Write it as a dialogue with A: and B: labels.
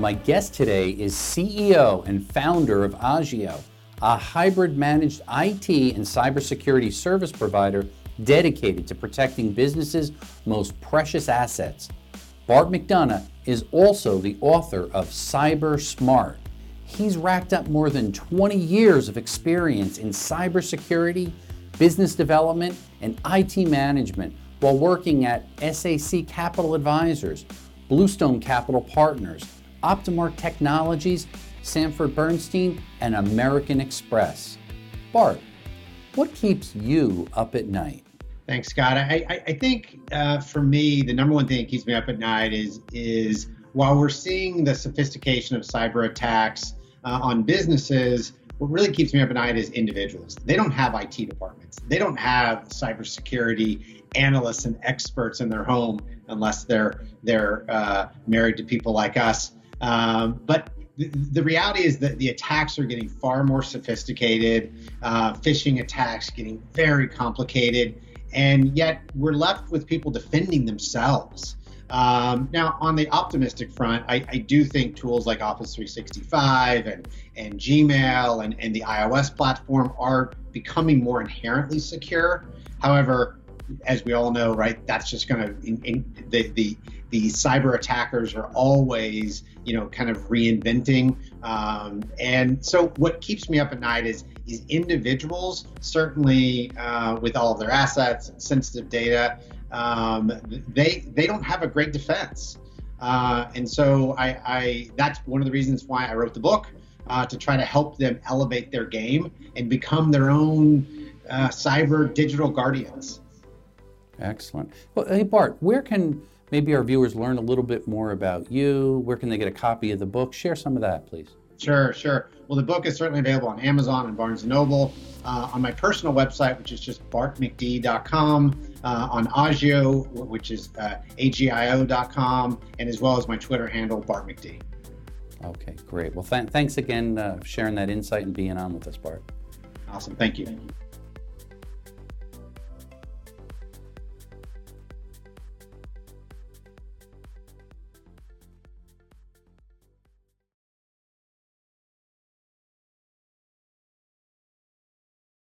A: My guest today is CEO and founder of Agio, a hybrid managed IT and cybersecurity service provider dedicated to protecting businesses' most precious assets. Bart McDonough is also the author of Cyber Smart. He's racked up more than 20 years of experience in cybersecurity, business development, and IT management while working at SAC Capital Advisors, Bluestone Capital Partners, Optimark Technologies, Sanford Bernstein, and American Express. Bart, what keeps you up at night?
B: Thanks, Scott. I, I, I think uh, for me, the number one thing that keeps me up at night is is while we're seeing the sophistication of cyber attacks uh, on businesses, what really keeps me up at night is individuals. They don't have IT departments. They don't have cybersecurity analysts and experts in their home unless they're they're uh, married to people like us. Um, but the, reality is that the attacks are getting far more sophisticated. Uh, phishing attacks getting very complicated and yet we're left with people defending themselves. Um, now, on the optimistic front, I, I, do think tools like Office 365 and, and Gmail and, and the iOS platform are becoming more inherently secure. However, as we all know, right, that's just going to the, the the cyber attackers are always, you know, kind of reinventing. Um, and so, what keeps me up at night is is individuals certainly uh, with all of their assets and sensitive data, um, they they don't have a great defense. Uh, and so, I, I that's one of the reasons why I wrote the book uh, to try to help them elevate their game and become their own uh, cyber digital guardians.
A: Excellent. Well, hey Bart, where can maybe our viewers learn a little bit more about you? Where can they get a copy of the book? Share some of that, please.
B: Sure, sure. Well, the book is certainly available on Amazon and Barnes & Noble. Uh, on my personal website, which is just bartmcd.com, uh, on Agio, which is uh, agio.com, and as well as my Twitter handle, bartmcd.
A: Okay, great. Well, th- thanks again uh, for sharing that insight and being on with us, Bart.
B: Awesome. Thank you.